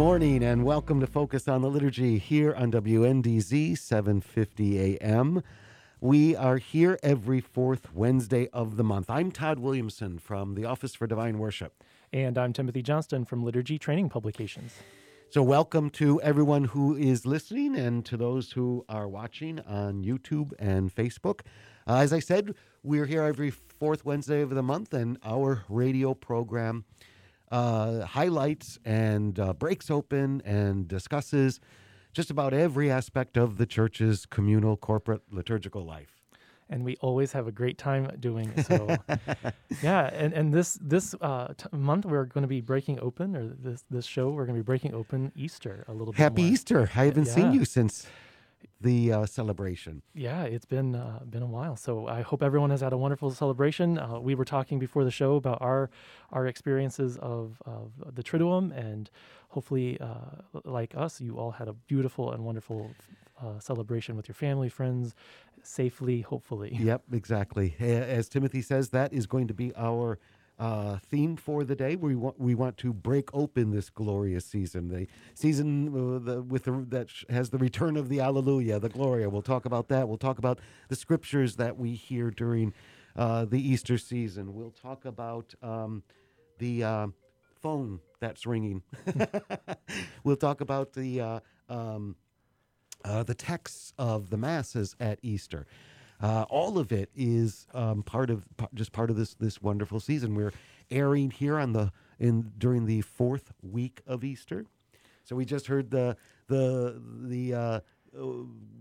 Morning and welcome to Focus on the Liturgy here on WNDZ 750 AM. We are here every fourth Wednesday of the month. I'm Todd Williamson from the Office for Divine Worship. And I'm Timothy Johnston from Liturgy Training Publications. So, welcome to everyone who is listening and to those who are watching on YouTube and Facebook. Uh, as I said, we're here every fourth Wednesday of the month, and our radio program uh, highlights and uh, breaks open and discusses just about every aspect of the church's communal, corporate, liturgical life. And we always have a great time doing. So, yeah. And, and this this uh, t- month we're going to be breaking open, or this this show we're going to be breaking open Easter a little bit. Happy more. Easter! I haven't seen you since the uh, celebration. Yeah, it's been uh, been a while. So I hope everyone has had a wonderful celebration. Uh, we were talking before the show about our our experiences of, of the Triduum, and hopefully, uh, like us, you all had a beautiful and wonderful uh, celebration with your family, friends, safely. Hopefully. Yep, exactly. As Timothy says, that is going to be our uh, theme for the day. We want we want to break open this glorious season, the season uh, the, with the, that has the return of the Alleluia, the Gloria. We'll talk about that. We'll talk about the scriptures that we hear during uh, the Easter season. We'll talk about um, the uh, phone that's ringing. we'll talk about the uh, um, uh, the texts of the masses at Easter. Uh, all of it is um, part of just part of this this wonderful season. We're airing here on the in during the fourth week of Easter. So we just heard the the the uh,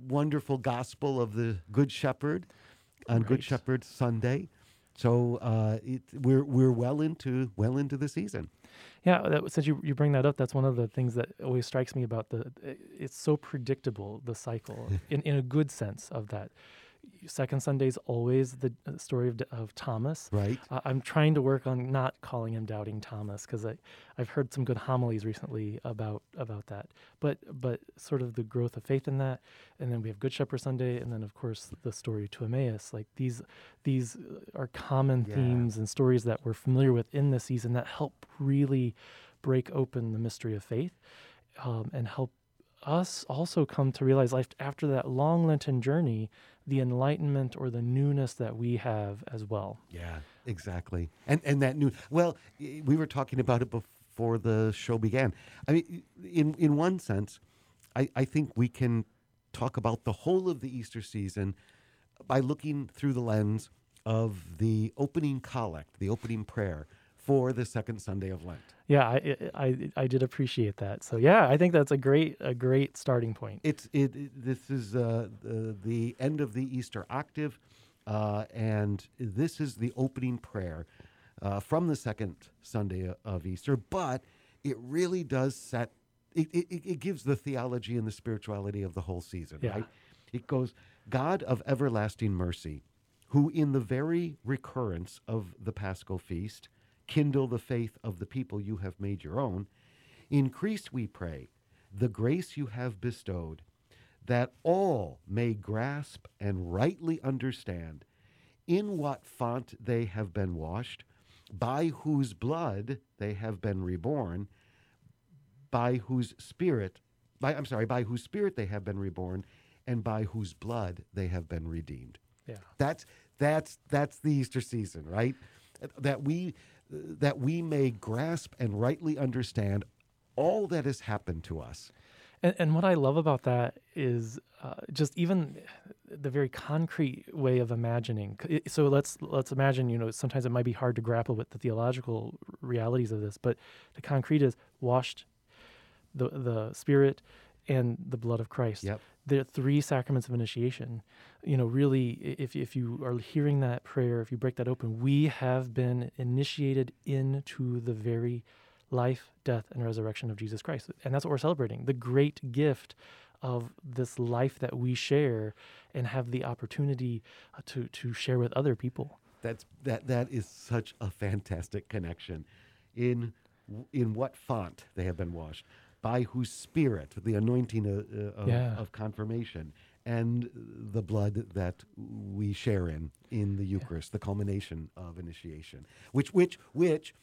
wonderful gospel of the Good Shepherd on Good Great. Shepherd Sunday. So uh, it, we're we're well into well into the season. Yeah, that, since you, you bring that up, that's one of the things that always strikes me about the. It's so predictable the cycle in in a good sense of that. Second Sunday is always the uh, story of, of Thomas. Right. Uh, I'm trying to work on not calling him Doubting Thomas because I I've heard some good homilies recently about about that. But but sort of the growth of faith in that, and then we have Good Shepherd Sunday, and then of course the story to Emmaus. Like these these are common Yeah. themes and stories that we're familiar with in this season that help really break open the mystery of faith um, and help us also come to realize life after that long Lenten journey, the enlightenment or the newness that we have as well. Yeah, exactly. And and that new well, we were talking about it before the show began. I mean, in in one sense, I, I think we can talk about the whole of the Easter season by looking through the lens of the opening collect, the opening prayer for the second Sunday of Lent. Yeah, I, I I did appreciate that. So yeah, I think that's a great a great starting point. It's it. it- this is uh, the, the end of the Easter octave, uh, and this is the opening prayer uh, from the second Sunday of Easter. But it really does set. It, it, it gives the theology and the spirituality of the whole season. Yeah. Right. It goes, God of everlasting mercy, who in the very recurrence of the Paschal feast kindle the faith of the people you have made your own, increase, we pray, the grace you have bestowed, that all may grasp and rightly understand in what font they have been washed, by whose blood they have been reborn, by whose spirit, by I'm sorry, by whose spirit they have been reborn, and by whose blood they have been redeemed. Yeah. That's that's that's the Easter season, right? That we that we may grasp and rightly understand all that has happened to us. And, and what I love about that is uh, just even the very concrete way of imagining. So let's let's imagine, you know, sometimes it might be hard to grapple with the theological realities of this, but the concrete is washed, the the Spirit, and the blood of Christ. Yep. The three sacraments of initiation. You know, really, if if you are hearing that prayer, if you break that open, we have been initiated into the very life, death, and resurrection of Jesus Christ, and that's what we're celebrating. The great gift of this life that we share and have the opportunity uh, to to share with other people. That's that that is such a fantastic connection. In in what font they have been washed, by whose spirit, the anointing of, uh, of, Yeah. of confirmation, and the blood that we share in in the Eucharist, the culmination of initiation, which which which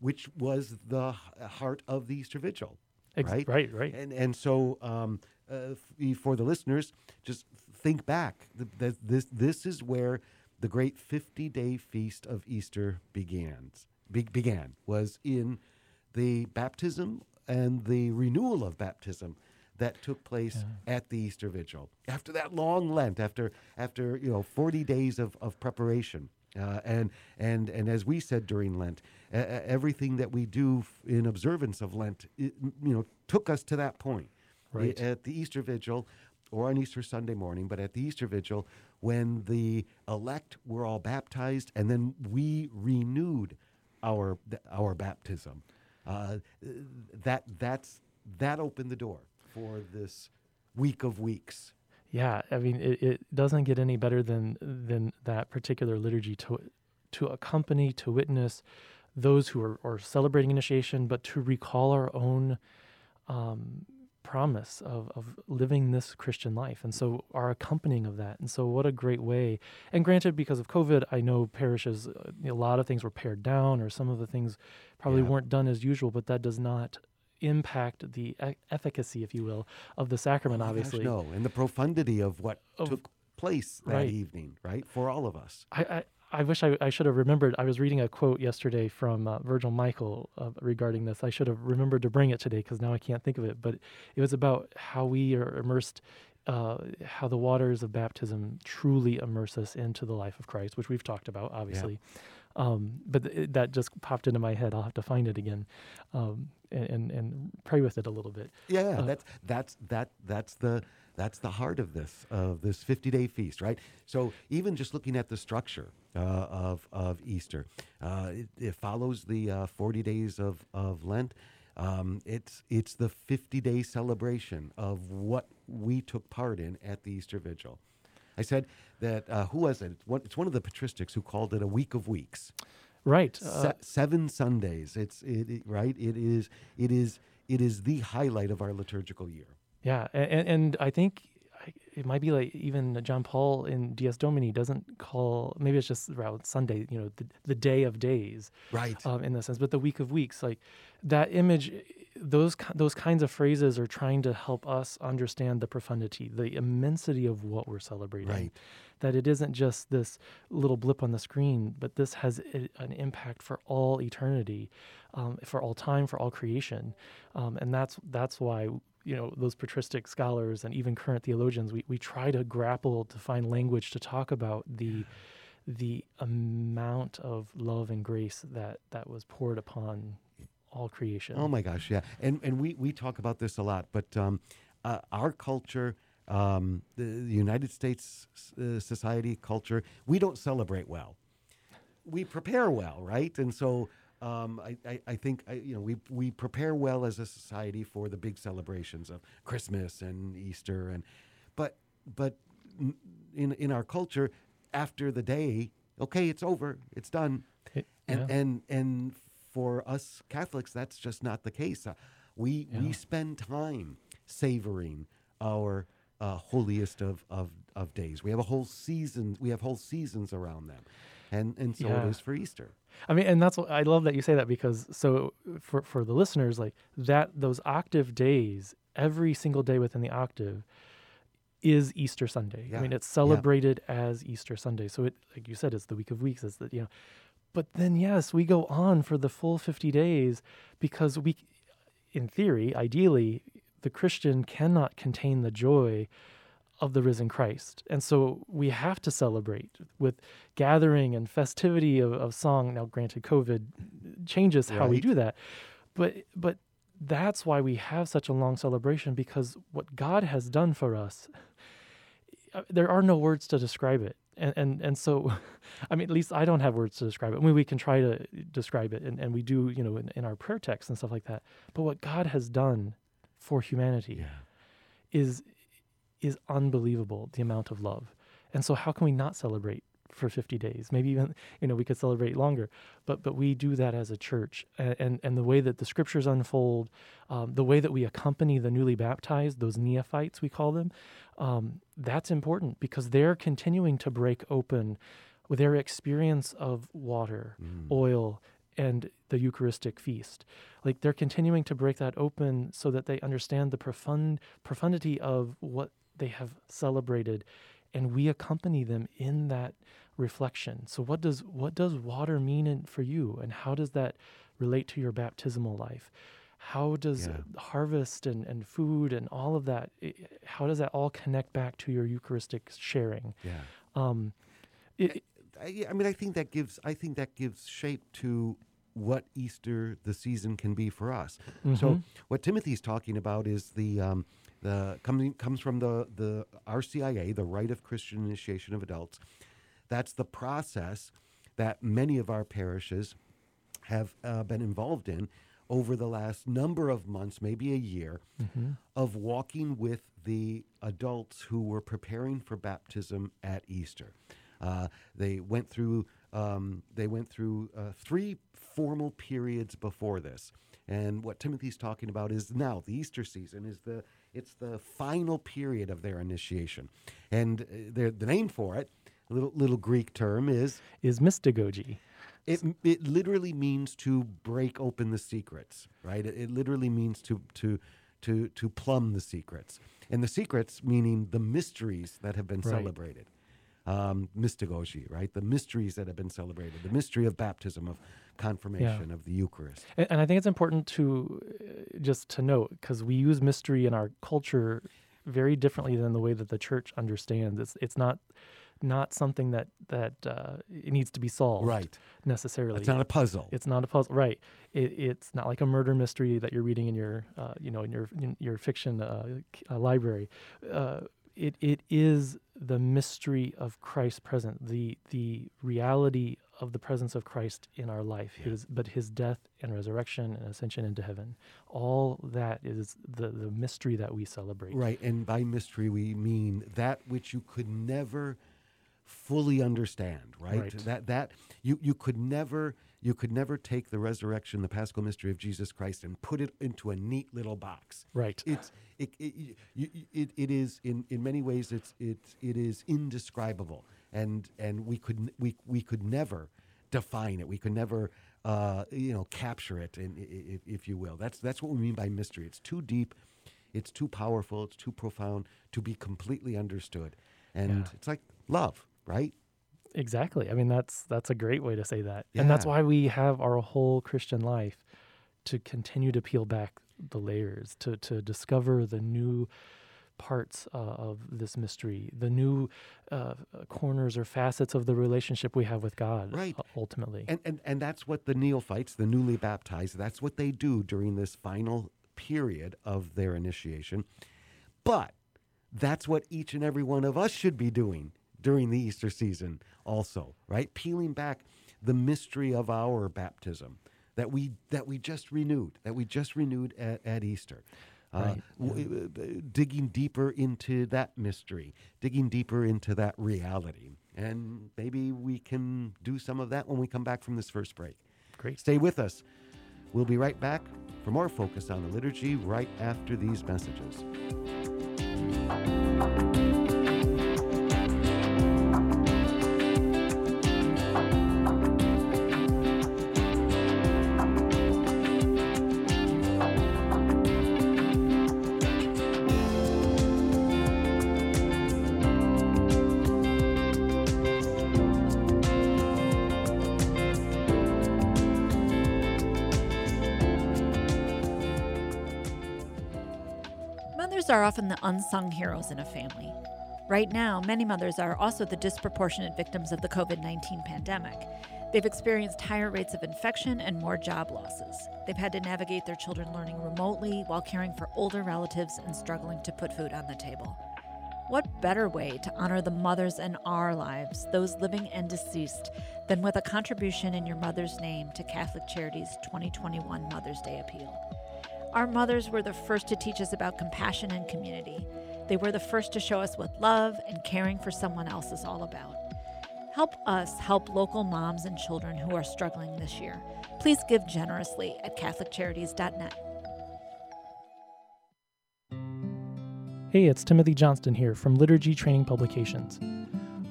which was the heart of the Easter Vigil. Ex- right, right, right. and and so um, uh, f- for the listeners, just think back. Th- th- This this is where the great fifty day feast of Easter began. Be- began was in the baptism and the renewal of baptism that took place at the Easter Vigil. After that long Lent, after after you know forty days of, of preparation, uh, and and and as we said during Lent, uh, everything that we do in observance of Lent, it, you know, took us to that point. Right. At the Easter Vigil, or on Easter Sunday morning, but at the Easter Vigil, when the elect were all baptized, and then we renewed our our baptism. Uh, that that's that opened the door for this week of weeks. Yeah, I mean, it, it doesn't get any better than than that particular liturgy to to accompany, to witness those who are, are celebrating initiation, but to recall our own um, promise of, of living this Christian life. And so our accompanying of that. And so what a great way. And granted, because of COVID, I know parishes, uh, a lot of things were pared down or some of the things probably Yeah. weren't done as usual, but that does not impact the e- efficacy, if you will, of the sacrament, Oh my gosh, obviously. no, and the profundity of what Of- took place that right. evening, right, for all of us. I, I, I wish I, I should have remembered. I was reading a quote yesterday from uh, Virgil Michel uh, regarding this. I should have remembered to bring it today because now I can't think of it. But it was about how we are immersed, uh, how the waters of baptism truly immerse us into the life of Christ, which we've talked about, obviously. Um, but th- that just popped into my head. I'll have to find it again um, and, and, and pray with it a little bit. Yeah, Uh, that's that's that that's the that's the heart of this of this 50 day feast, right? So even just looking at the structure uh, of of Easter, uh, it, it follows the uh, 40 days of of Lent. Um, it's it's the 50 day celebration of what we took part in at the Easter Vigil. I said that uh, who was it? It's one of the patristics who called it a week of weeks. Right. Se- Uh, seven Sundays. It's it, it- right. It is it is it is the highlight of our liturgical year. Yeah, and, and I think it might be like even John Paul in Dies Domini doesn't call. Maybe it's just around Sunday, you know, the, the day of days, Right. um, in the sense, but the week of weeks, like that image. Those those kinds of phrases are trying to help us understand the profundity, the immensity of what we're celebrating. Right. That it isn't just this little blip on the screen, but this has a, an impact for all eternity, um, for all time, for all creation, um, and that's that's why you know those patristic scholars and even current theologians we, we try to grapple to find language to talk about the the amount of love and grace that that was poured upon all creation. Oh my gosh, yeah. And and we we talk about this a lot, but um, uh, our culture, um, the, the United States uh, society culture, we don't celebrate well. We prepare well, right? And so. Um, I, I, I think I, you know we we prepare well as a society for the big celebrations of Christmas and Easter and but but in in our culture after the day okay it's over it's done It- and yeah. and and for us Catholics, that's just not the case. Uh, we we spend time savoring our uh, holiest of, of of days. We have a whole season. We have whole seasons around them, and and so Yeah. it is for Easter. I mean, and that's what I love that you say that because so for for the listeners, like that those octave days, every single day within the octave is Easter Sunday. I mean, it's yeah. celebrated as Easter Sunday. So it, like you said, it's the week of weeks. It's the you know, but then yes, we go on for the full fifty days because we, in theory, ideally, the Christian cannot contain the joy of the risen Christ. And so we have to celebrate with gathering and festivity of, of song. Now, granted, COVID changes how we do that. But but that's why we have such a long celebration because what God has done for us, uh, there are no words to describe it. And, and and so, I mean, at least I don't have words to describe it. I mean, we can try to describe it, and, and we do, you know, in, in our prayer texts and stuff like that. But what God has done for humanity is is unbelievable. The amount of love, and so how can we not celebrate for 50 days? Maybe even you know we could celebrate longer, but but we do that as a church, and and, and the way that the scriptures unfold, um, the way that we accompany the newly baptized, those neophytes we call them, um, that's important because they're continuing to break open with their experience of water, oil, and the Eucharistic feast. Like they're continuing to break that open so that they understand the profund profundity of what they have celebrated, and we accompany them in that reflection. So what does what does water mean in, for you, and how does that relate to your baptismal life? How does Yeah. harvest and, and food and all of that? i- How does that all connect back to your Eucharistic sharing? Yeah. Um, it, I, I mean, I think that gives I think that gives shape to what Easter the season can be for us. So Mhm. what Timothy's talking about is the um, the coming comes from the the RCIA, the Rite of Christian Initiation of Adults. That's the process that many of our parishes have uh, been involved in over the last number of months, maybe a year, of walking with the adults who were preparing for baptism at Easter. Uh, they went through um, they went through uh, three formal periods before this, and what Timothy's talking about is now the Easter season is the it's the final period of their initiation, and uh, the the name for it, a little little Greek term is is mystagogy. it, it literally means to break open the secrets, right? It, it literally means to to to to plumb the secrets, and the secrets meaning the mysteries that have been Right. celebrated, um, mystagogy, right? The mysteries that have been celebrated, the mystery of baptism, of confirmation, of the Eucharist. And, and I think it's important to uh, just to note because we use mystery in our culture very differently than the way that the church understands. It's it's not not something that that uh, it needs to be solved Right. necessarily. It's not a puzzle. It's not a puzzle, right? It, it's not like a murder mystery that you're reading in your, uh, you know, in your in your fiction uh, uh, library. Uh, it it is the mystery of Christ present, the the reality of the presence of Christ in our life. His but His death and resurrection and ascension into heaven. All that is the the mystery that we celebrate. Right, and by mystery we mean that which you could never fully understand, right? Right. That that you you could never you could never take the resurrection, the Paschal mystery of Jesus Christ, and put it into a neat little box. Right. It's it it, you- it, it is in, in many ways it's it's it is indescribable, and and we could we we could never define it. We could never uh, you know capture it, in, i- i- if you will. That's that's what we mean by mystery. It's too deep, it's too powerful, it's too profound to be completely understood, and Yeah. it's like love, right? Exactly. I mean, that's that's a great way to say that, and that's why we have our whole Christian life to continue to peel back the layers, to to discover the new parts uh, of this mystery, the new uh, corners or facets of the relationship we have with God. Right. uh, Ultimately. And, and and that's what the neophytes, the newly baptized, that's what they do during this final period of their initiation. But that's what each and every one of us should be doing during the Easter season also, right? Peeling back the mystery of our baptism that we that we just renewed, that we just renewed at, at Easter. Uh, Right, w- uh, digging deeper into that mystery, digging deeper into that reality. And maybe we can do some of that when we come back from this first break. Great. Stay with us. We'll be right back for more focus on the liturgy right after these messages. Mothers are often the unsung heroes in a family. Right now, many mothers are also the disproportionate victims of the COVID 19 pandemic. They've experienced higher rates of infection and more job losses. They've had to navigate their children learning remotely while caring for older relatives and struggling to put food on the table. What better way to honor the mothers in our lives, those living and deceased, than with a contribution in your mother's name to Catholic Charities 2021 Mother's Day Appeal? Our mothers were the first to teach us about compassion and community. They were the first to show us what love and caring for someone else is all about. Help us help local moms and children who are struggling this year. Please give generously at CatholicCharities.net. Hey, it's Timothy Johnston here from Liturgy Training Publications.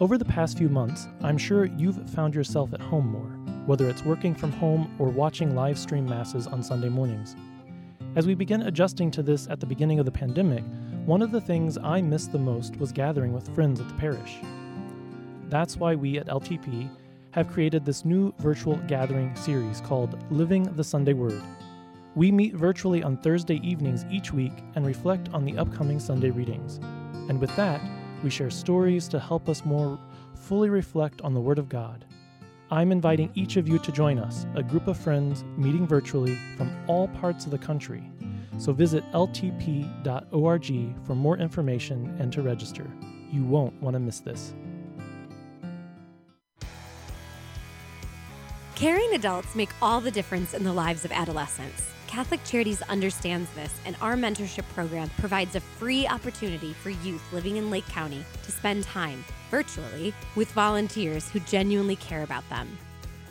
Over the past few months, I'm sure you've found yourself at home more, whether it's working from home or watching live stream masses on Sunday mornings. As we began adjusting to this at the beginning of the pandemic, one of the things I missed the most was gathering with friends at the parish. That's why we at LTP have created this new virtual gathering series called Living the Sunday Word. We meet virtually on Thursday evenings each week and reflect on the upcoming Sunday readings. And with that, we share stories to help us more fully reflect on the Word of God. I'm inviting each of you to join us, a group of friends meeting virtually from all parts of the country. So visit ltp.org for more information and to register. You won't want to miss this. Caring adults make all the difference in the lives of adolescents. Catholic Charities understands this, and our mentorship program provides a free opportunity for youth living in Lake County to spend time, virtually, with volunteers who genuinely care about them.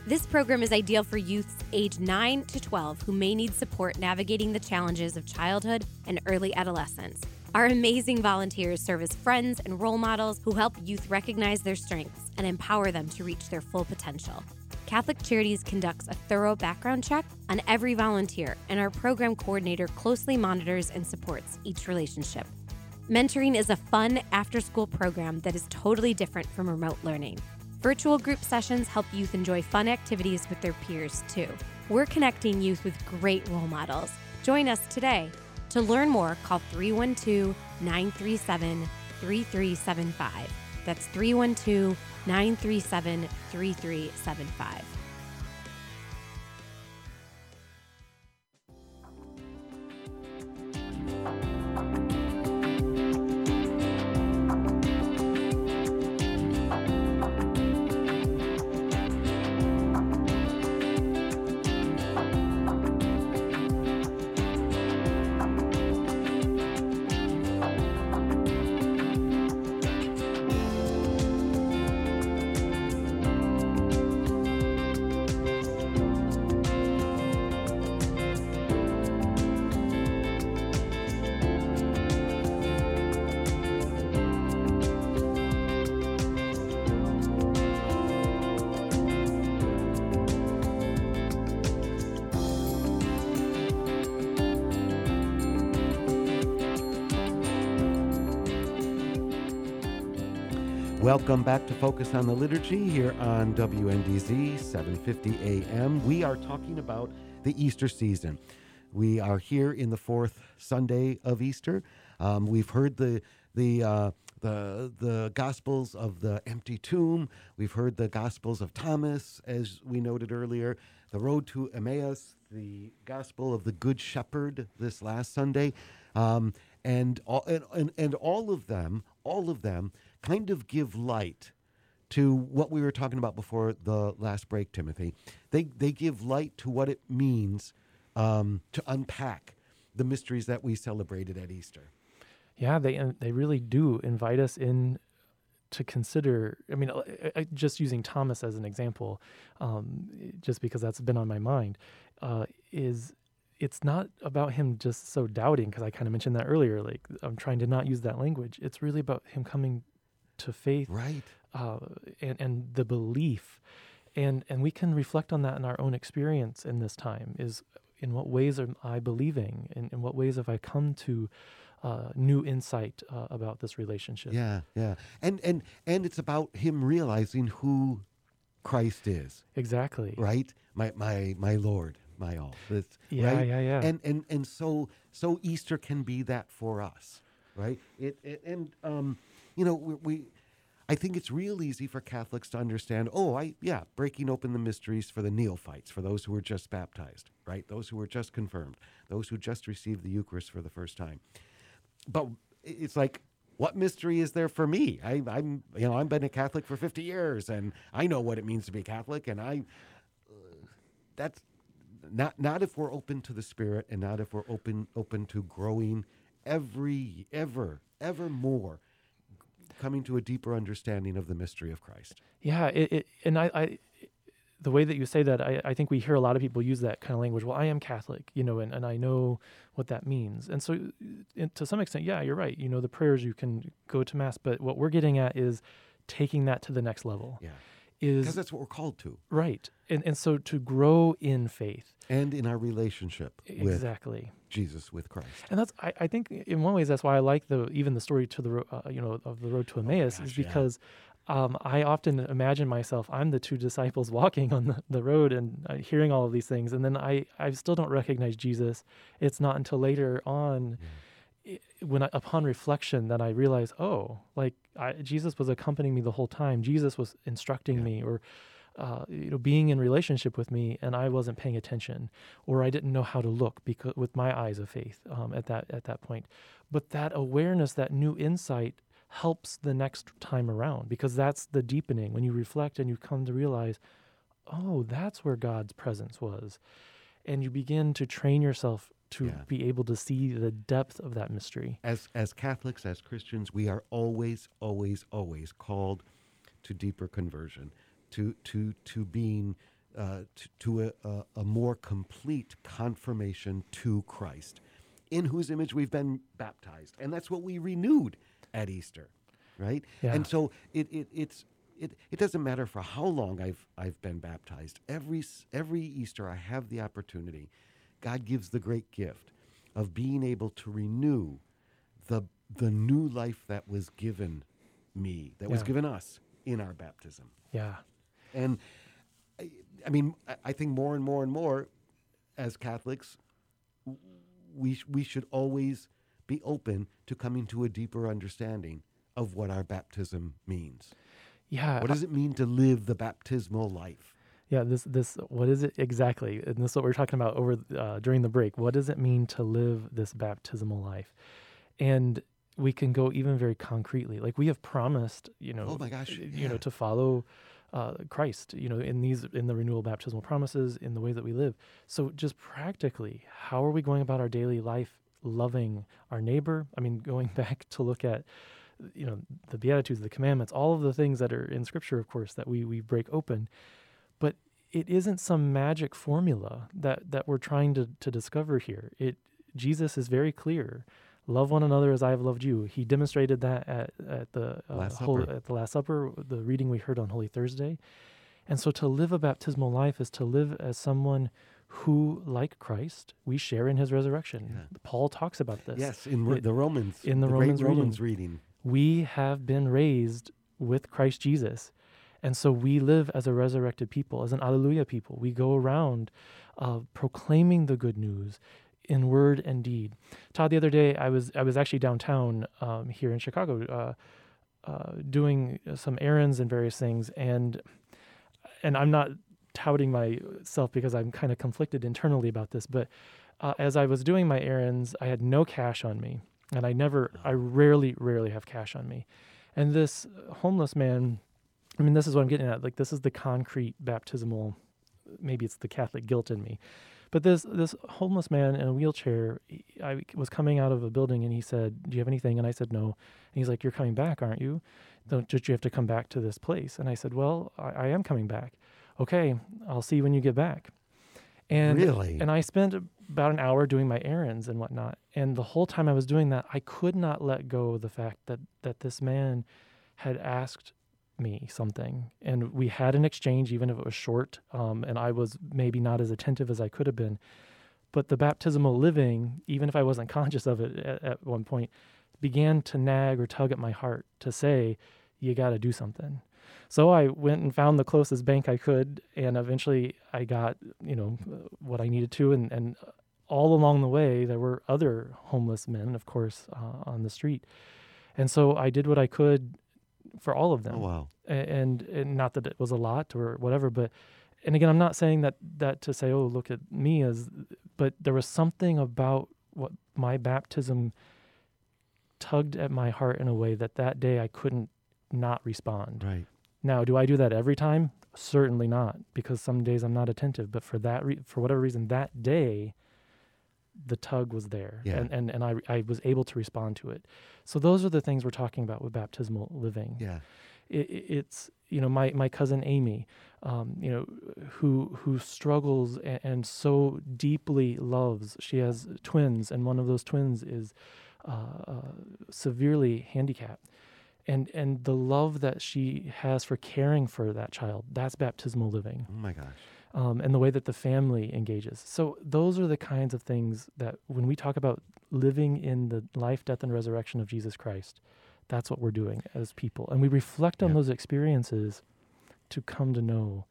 This program is ideal for youths age 9 to 12 who may need support navigating the challenges of childhood and early adolescence. Our amazing volunteers serve as friends and role models who help youth recognize their strengths and empower them to reach their full potential. Catholic Charities conducts a thorough background check on every volunteer, and our program coordinator closely monitors and supports each relationship. Mentoring is a fun after school program that is totally different from remote learning. Virtual group sessions help youth enjoy fun activities with their peers, too. We're connecting youth with great role models. Join us today. To learn more, call 312 937 3375. That's 312 937 3375. Welcome back to Focus on the Liturgy here on WNDZ 750 AM. We are talking about the Easter season. We are here in the fourth Sunday of Easter. Um, we've heard the the uh, the the Gospels of the empty tomb. We've heard the Gospels of Thomas, as we noted earlier. The road to Emmaus, the Gospel of the Good Shepherd this last Sunday, um, and, all, and and and all of them, all of them kind of give light to what we were talking about before the last break, Timothy. They they give light to what it means um, to unpack the mysteries that we celebrated at Easter. Yeah, they uh, they really do invite us in to consider. I mean, uh, just using Thomas as an example, um, just because that's been on my mind, uh, is it's not about him just so doubting because I kind of mentioned that earlier. Like I'm trying to not use that language. It's really about him coming to faith, right? Uh, and and the belief, and and we can reflect on that in our own experience in this time. Is in what ways am I believing? In, in what ways have I come to uh, new insight uh, about this relationship? Yeah, yeah, and and and it's about him realizing who Christ is. Exactly. Right. My my my Lord, my all. Yeah, right? yeah, yeah. And and and so so Easter can be that for us, right? It, it and um you know, we, we I think it's real easy for Catholics to understand, oh, I yeah, breaking open the mysteries for the neophytes, for those who were just baptized, right? Those who were just confirmed, those who just received the Eucharist for the first time. But it's like what mystery is there for me? I, am you know, I've been a Catholic for 50 years, and I know what it means to be Catholic, and I, uh, that's not not if we're open to the Spirit, and not if we're open open to growing every ever ever more, coming to a deeper understanding of the mystery of Christ. Yeah, it, it, and I, I the way that you say that, I, I think we hear a lot of people use that kind of language. Well, I am Catholic, you know, and, and I know what that means. And so, to some extent, yeah, you're right. You know, the prayers you can go to Mass, but what we're getting at is taking that to the next level. Yeah. Is because that's what we're called to. Right. And, and so to grow in faith and in our relationship exactly Jesus with Christ. And that's I, I think in one ways that's why I like the even the story to the uh, you know of the road to oh Emmaus oh gosh, is because yeah um, I often imagine myself, I'm the two disciples walking on the, the road and uh, hearing all of these things. And then I, I still don't recognize Jesus. It's not until later on, yeah. When I, upon reflection, then I realize, oh, like I, Jesus was accompanying me the whole time. Jesus was instructing yeah. me or, uh, you know, being in relationship with me, and I wasn't paying attention, or I didn't know how to look because with my eyes of faith um, at that at that point. But that awareness, that new insight, helps the next time around because that's the deepening when you reflect and you come to realize, oh, that's where God's presence was. And you begin to train yourself to yeah. be able to see the depth of that mystery. As as Catholics, as Christians, we are always, always, always called to deeper conversion, to to to being uh, to, to a, a, a more complete confirmation to Christ, in whose image we've been baptized, and that's what we renewed at Easter, right? Yeah. And so it, it it's it, it doesn't matter for how long I've I've been baptized. Every every Easter I have the opportunity. God gives the great gift of being able to renew the the new life that was given me, that yeah. was given us in our baptism. Yeah. And I, I mean, I think more and more and more as Catholics, we we should always be open to coming to a deeper understanding of what our baptism means. Yeah. What does it mean to live the baptismal life? Yeah, this this what is it exactly? And this is what we are talking about over uh, during the break. What does it mean to live this baptismal life? And we can go even very concretely. Like we have promised, you know, oh my gosh, you know, to follow uh, Christ, you know, in these in the renewal baptismal promises, in the way that we live. So just practically, how are we going about our daily life loving our neighbor. I mean, going back to look at, you know, the Beatitudes, the commandments, all of the things that are in Scripture, of course, that we we break open, it isn't some magic formula that that we're trying to to discover here. It Jesus is very clear. Love one another as I have loved you. He demonstrated that at, at the uh, at the Last Supper, the reading we heard on Holy Thursday. And so to live a baptismal life is to live as someone who, like Christ, we share in his resurrection. Yeah. Paul talks about this. Yes, in it, the Romans. In the, the Romans, reading. Romans reading. We have been raised with Christ Jesus. And so we live as a resurrected people, as an Alleluia people. We go around uh, proclaiming the good news in word and deed. Todd, the other day I was I was actually downtown um, here in Chicago, uh, uh, doing some errands and various things, and and I'm not touting myself because I'm kind of conflicted internally about this. But uh, as I was doing my errands, I had no cash on me, and I never, I rarely, rarely have cash on me. And this homeless man, I mean, this is what I'm getting at. Like, this is the concrete baptismal. Maybe it's the Catholic guilt in me, but this this homeless man in a wheelchair, I was coming out of a building, and he said, "Do you have anything?" And I said, "No." And he's like, "You're coming back, aren't you? Don't just you have to come back to this place?" And I said, "Well, I, I am coming back." okay, I'll see you when you get back. And really? and I spent about an hour doing my errands and whatnot. And the whole time I was doing that, I could not let go of the fact that that this man had asked me something, and we had an exchange, even if it was short. Um, and I was maybe not as attentive as I could have been. But the baptismal living, even if I wasn't conscious of it at, at one point, began to nag or tug at my heart to say, "You got to do something." So I went and found the closest bank I could, and eventually I got you know what I needed to, and and all along the way there were other homeless men, of course, uh, on the street, and so I did what I could for all of them. Oh wow. And, and not that it was a lot or whatever, but and again, I'm not saying that that to say, oh, look at me as, but there was something about what my baptism tugged at my heart in a way that that day I couldn't not respond. Right. Now, do I do that every time? Certainly not, because some days I'm not attentive. But for that, re- for whatever reason, that day, the tug was there, Yeah. and and, and I, I was able to respond to it. So those are the things we're talking about with baptismal living. Yeah. It, it- it's you know my my cousin Amy, um, you know, who who struggles and, and so deeply loves. She has twins, and one of those twins is uh, uh, severely handicapped and and the love that she has for caring for that child that's baptismal living Oh my gosh. Um, and the way that the family engages. So those are the kinds of things that when we talk about living in the life death and resurrection of jesus christ that's what we're doing as people. And we reflect on Yeah. those experiences to come to know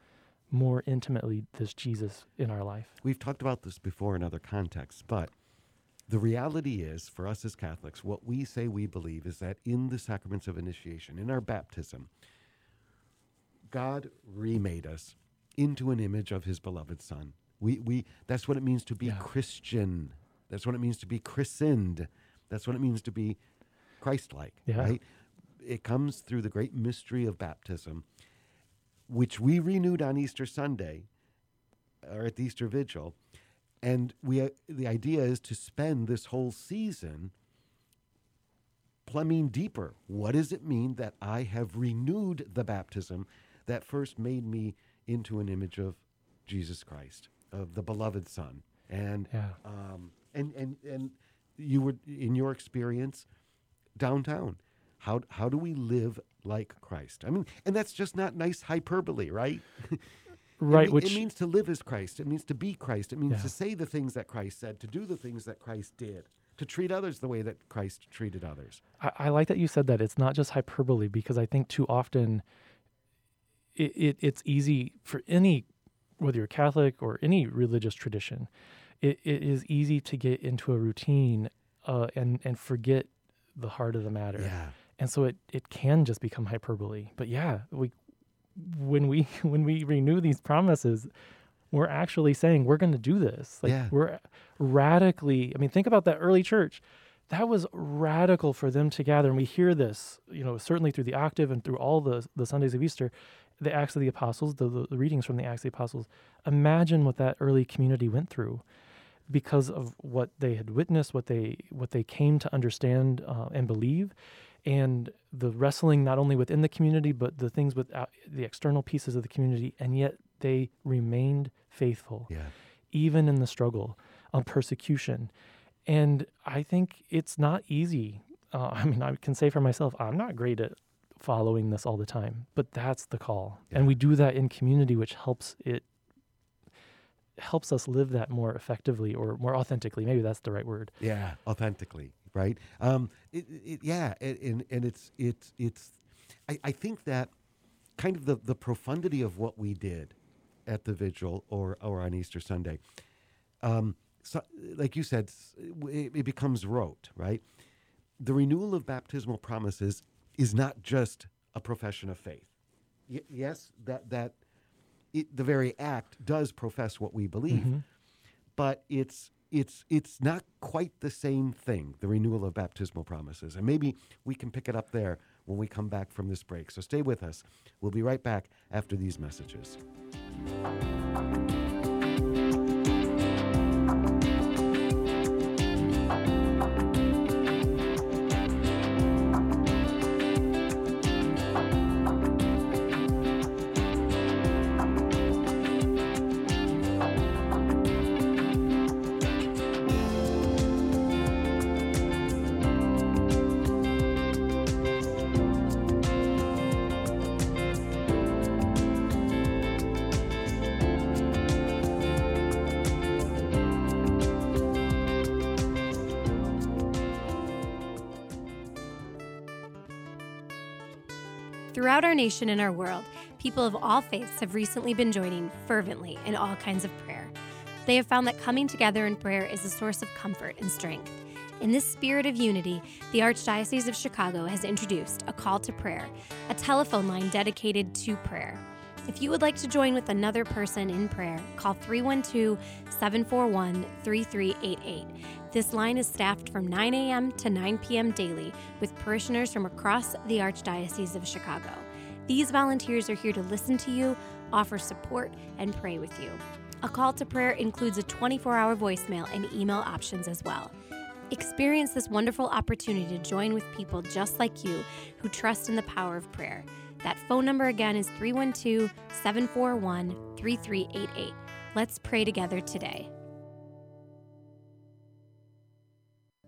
more intimately this jesus in our life. We've talked about this before in other contexts, but the reality is, for us as Catholics, what we say we believe is that in the sacraments of initiation, in our baptism, God remade us into an image of his beloved Son. We, we, that's what it means to be Yeah. Christian. That's what it means to be christened. That's what it means to be Christ like, Yeah. right? It comes through the great mystery of baptism, which we renewed on Easter Sunday or at the Easter Vigil. And we, uh, the idea is to spend this whole season plumbing deeper. What does it mean that I have renewed the baptism that first made me into an image of Jesus Christ, of the beloved Son? And yeah um, and and and you were in your experience downtown. How how do we live like Christ? I mean, and that's just not nice hyperbole, right? Right me- which it means to live as Christ. It means to be Christ. It means Yeah. to say the things that Christ said, to do the things that Christ did, to treat others the way that Christ treated others. I, I like that you said that. It's not just hyperbole because I think too often it, it, it's easy for any, whether you're Catholic or any religious tradition, it, it is easy to get into a routine uh, and, and forget the heart of the matter. Yeah. And so it, it can just become hyperbole. But yeah, we when we when we renew these promises, we're actually saying we're going to do this. Like Yeah. we're radically. I mean, think about that early church. That was radical for them to gather, and we hear this, you know, certainly through the octave and through all the the Sundays of Easter, the Acts of the Apostles, the, the, readings from the Acts of the Apostles. Imagine what that early community went through, because of what they had witnessed, what they what they came to understand uh, and believe, and the wrestling not only within the community but the things with the external pieces of the community, and yet they remained faithful Yeah. even in the struggle of persecution. And I think it's not easy. Uh, I mean, I can say for myself, I'm not great at following this all the time, but that's the call. And we do that in community, which helps it helps us live that more effectively or more authentically. Maybe that's the right word. Yeah, authentically, right? Um, it, it, yeah, and, and and it's it's it's. I, I think that kind of the the profundity of what we did at the vigil or or on Easter Sunday, um, so, like you said, it, it becomes rote, right? The renewal of baptismal promises is not just a profession of faith. Y- yes, that that it, the very act does profess what we believe, mm-hmm. but it's it's it's not quite the same thing. The renewal of baptismal promises, and maybe we can pick it up there when we come back from this break. So stay with us. We'll be right back after these messages. Our nation and our world, people of all faiths have recently been joining fervently in all kinds of prayer. They have found that coming together in prayer is a source of comfort and strength. In this spirit of unity, the Archdiocese of Chicago has introduced a call to prayer, a telephone line dedicated to prayer. If you would like to join with another person in prayer, call 312 741 3388. This line is staffed from 9 a.m. to 9 p.m. daily with parishioners from across the Archdiocese of Chicago. These volunteers are here to listen to you, offer support, and pray with you. A call to prayer includes a 24 hour voicemail and email options as well. Experience this wonderful opportunity to join with people just like you who trust in the power of prayer. That phone number again is 312 741 3388. Let's pray together today.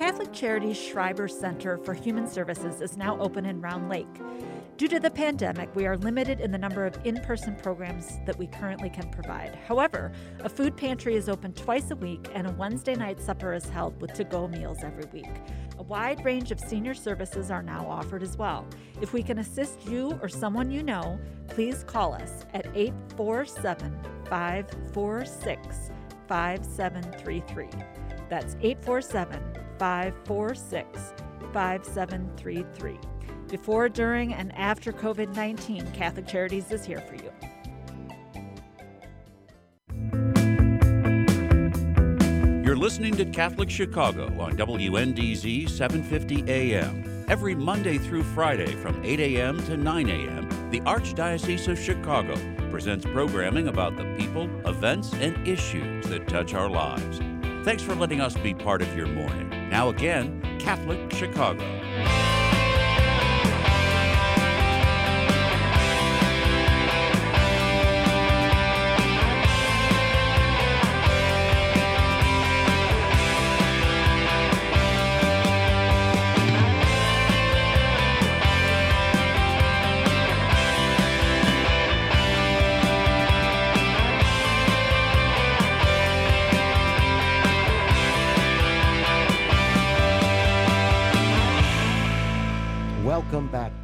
Catholic Charities Schreiber Center for Human Services is now open in Round Lake. Due to the pandemic, we are limited in the number of in person programs that we currently can provide. However, a food pantry is open twice a week and a Wednesday night supper is held with to go meals every week. A wide range of senior services are now offered as well. If we can assist you or someone you know, please call us at 847 546 5733. That's 847 546 5733. Before, during, and after COVID 19, Catholic Charities is here for you. You're listening to Catholic Chicago on WNDZ 750 AM. Every Monday through Friday from 8 a.m. to 9 a.m., the Archdiocese of Chicago presents programming about the people, events, and issues that touch our lives. Thanks for letting us be part of your morning. Now, again, Catholic Chicago.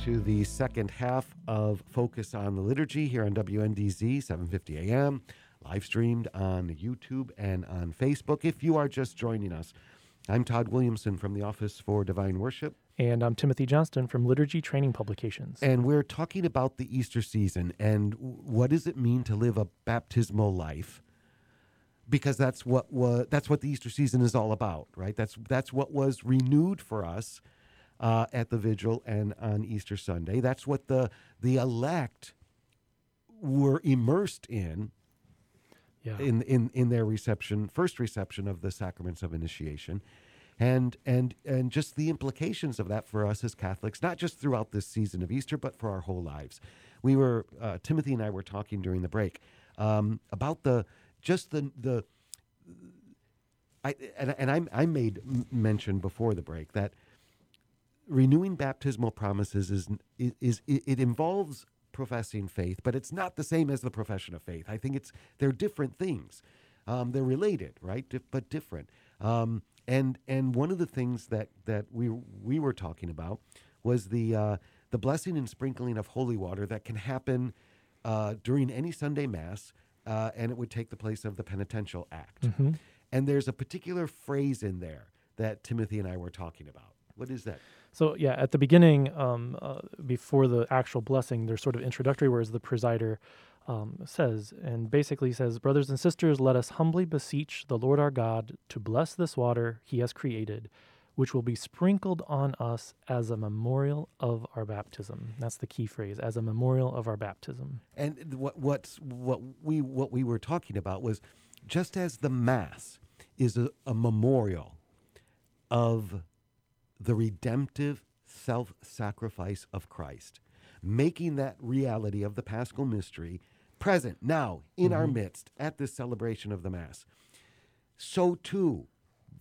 To the second half of Focus on the Liturgy here on WNDZ 750 AM, live streamed on YouTube and on Facebook. If you are just joining us, I'm Todd Williamson from the Office for Divine Worship, And I'm Timothy Johnston from Liturgy Training Publications. and we're talking about the Easter season and what does it mean to live a baptismal life? Because that's what that's what the Easter season is all about, right? That's that's what was renewed for us uh, at the vigil and on Easter Sunday. That's what the the elect were immersed in yeah. in in in their reception, first reception of the sacraments of initiation, and and and just the implications of that for us as Catholics, not just throughout this season of Easter, but for our whole lives. We were uh, Timothy and I were talking during the break um, about the just the the. I, and, and I, I made mention before the break that renewing baptismal promises is, is, is it involves professing faith, but it's not the same as the profession of faith. I think it's they're different things. Um, they're related, right? Dif- but different. Um, and and one of the things that that we we were talking about was the uh, the blessing and sprinkling of holy water that can happen uh, during any Sunday mass, uh, and it would take the place of the penitential act. And there's a particular phrase in there that Timothy and I were talking about. What is that? So yeah, at the beginning, um, uh, before the actual blessing, there's sort of introductory words the presider um, says, and basically says, "Brothers and sisters, let us humbly beseech the Lord our God to bless this water He has created, which will be sprinkled on us as a memorial of our baptism." That's the key phrase: as a memorial of our baptism. And what what's what we what we were talking about was just as the mass is a, a memorial of the redemptive self-sacrifice of Christ, making that reality of the Paschal mystery present now in our midst at this celebration of the mass. So too,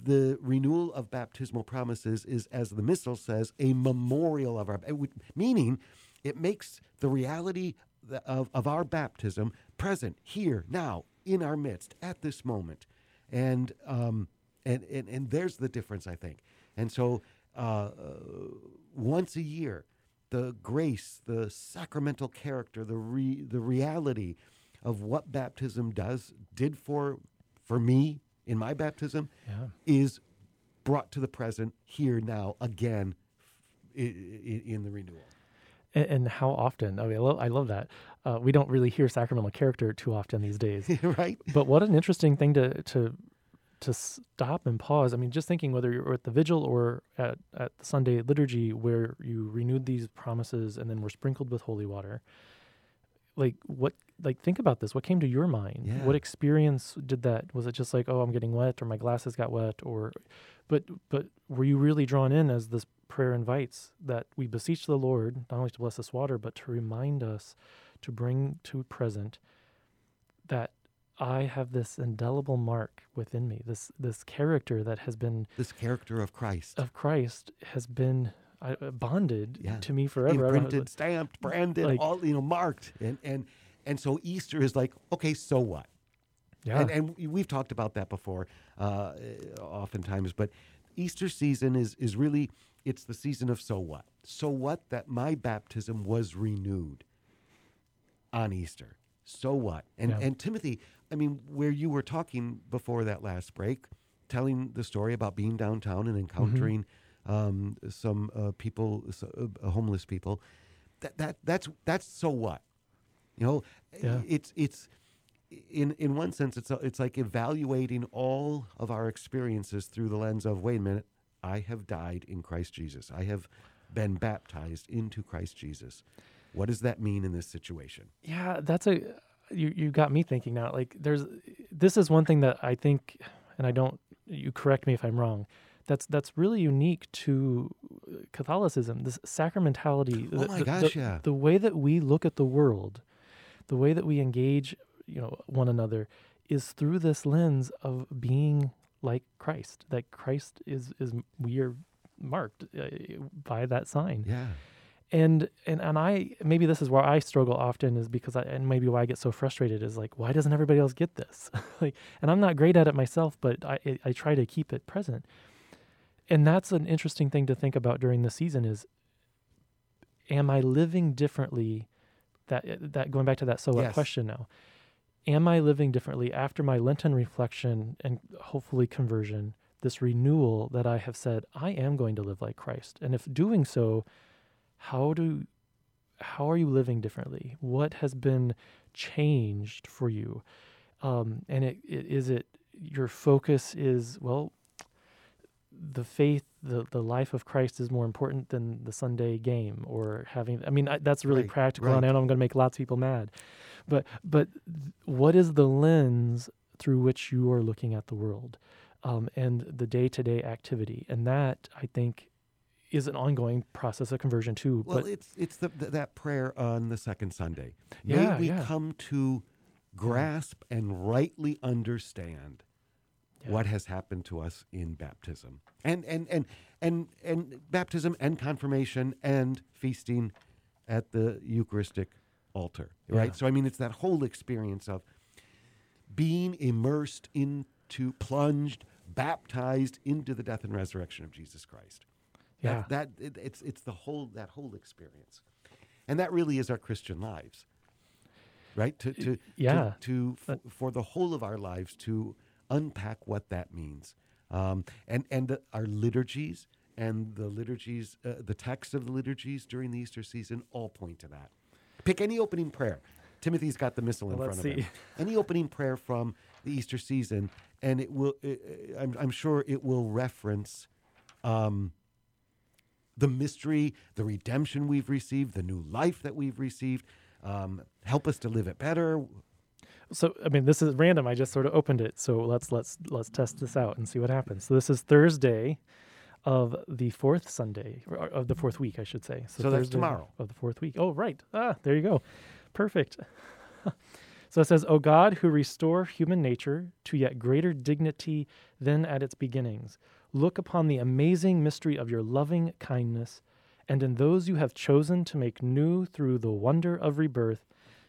the renewal of baptismal promises is, as the missal says, a memorial of our, meaning it makes the reality of, of our baptism present here, now, in our midst, at this moment. And, um, and, and, and there's the difference, I think. And so uh, once a year, the grace, the sacramental character, the, re, the reality of what baptism does, did for, for me in my baptism, yeah. is brought to the present here now again in, in the renewal. And, and, how often? I mean, I love, I love that. Uh, we don't really hear sacramental character too often these days, right? But what an interesting thing to to to stop and pause. I mean, just thinking whether you're at the vigil or at, at the Sunday liturgy where you renewed these promises and then were sprinkled with holy water. Like what like think about this. What came to your mind? Yeah. What experience did that was it just like, oh I'm getting wet or my glasses got wet or but but were you really drawn in as this prayer invites that we beseech the Lord not only to bless this water, but to remind us to bring to present that I have this indelible mark within me. This this character that has been this character of Christ of Christ has been uh, bonded yeah. to me forever. Imprinted, stamped, branded, like, all you know, marked, and and and so Easter is like, okay, so what? Yeah, and, and we've talked about that before, uh, oftentimes. But Easter season is is really it's the season of so what? So what that my baptism was renewed on Easter. So what? And yeah. and Timothy, I mean, where you were talking before that last break, telling the story about being downtown and encountering mm-hmm. um, some uh, people, uh, homeless people. That that that's that's so what, you know. Yeah. It's it's in in one sense it's it's like evaluating all of our experiences through the lens of wait a minute, I have died in Christ Jesus. I have been baptized into Christ Jesus. What does that mean in this situation? Yeah, that's a you you got me thinking now. Like there's this is one thing that I think, and I don't. You correct me if I'm wrong. That's that's really unique to Catholicism. This sacramentality. Oh the, my gosh! The, yeah. The way that we look at the world, the way that we engage, you know, one another, is through this lens of being like Christ. That Christ is is we are marked uh, by that sign. Yeah and and and I maybe this is where I struggle often is because I and maybe why I get so frustrated is like why doesn't everybody else get this? Like and I'm not great at it myself but I I try to keep it present. And that's an interesting thing to think about during the season is am I living differently that that going back to that so what yes. question now. Am I living differently after my Lenten reflection and hopefully conversion this renewal that I have said I am going to live like Christ. And if doing so how do how are you living differently? What has been changed for you? Um, and it, it, is it your focus is well, the faith, the the life of Christ is more important than the Sunday game or having. I mean, I, that's really right, practical, right. and I know I'm going to make lots of people mad, but but what is the lens through which you are looking at the world, um, and the day to day activity, and that I think is an ongoing process of conversion too. Well, but it's it's the, the, that prayer on the second Sunday. May yeah, we yeah. come to grasp and rightly understand yeah. what has happened to us in baptism, and and and and and baptism and confirmation and feasting at the Eucharistic altar. Right. So I mean, it's that whole experience of being immersed into, plunged, baptized into the death and resurrection of Jesus Christ. Yeah. That, that it, it's it's the whole that whole experience, and that really is our Christian lives, right? To to yeah to, to f- for the whole of our lives to unpack what that means, um, and and the, our liturgies and the liturgies, uh, the text of the liturgies during the Easter season all point to that. Pick any opening prayer. Timothy's got the missal in well, front see. of him. Any opening prayer from the Easter season, and it will. Uh, I'm, I'm sure it will reference. Um, the mystery, the redemption we've received, the new life that we've received. Um, help us to live it better. So, I mean, this is random. I just sort of opened it. So let's let's let's test this out and see what happens. So this is Thursday of the fourth Sunday of the fourth week, I should say. So, so that's tomorrow of the fourth week. Oh, right. Ah, there you go. Perfect. So it says, O God, who restore human nature to yet greater dignity than at its beginnings, look upon the amazing mystery of your loving kindness, and in those you have chosen to make new through the wonder of rebirth,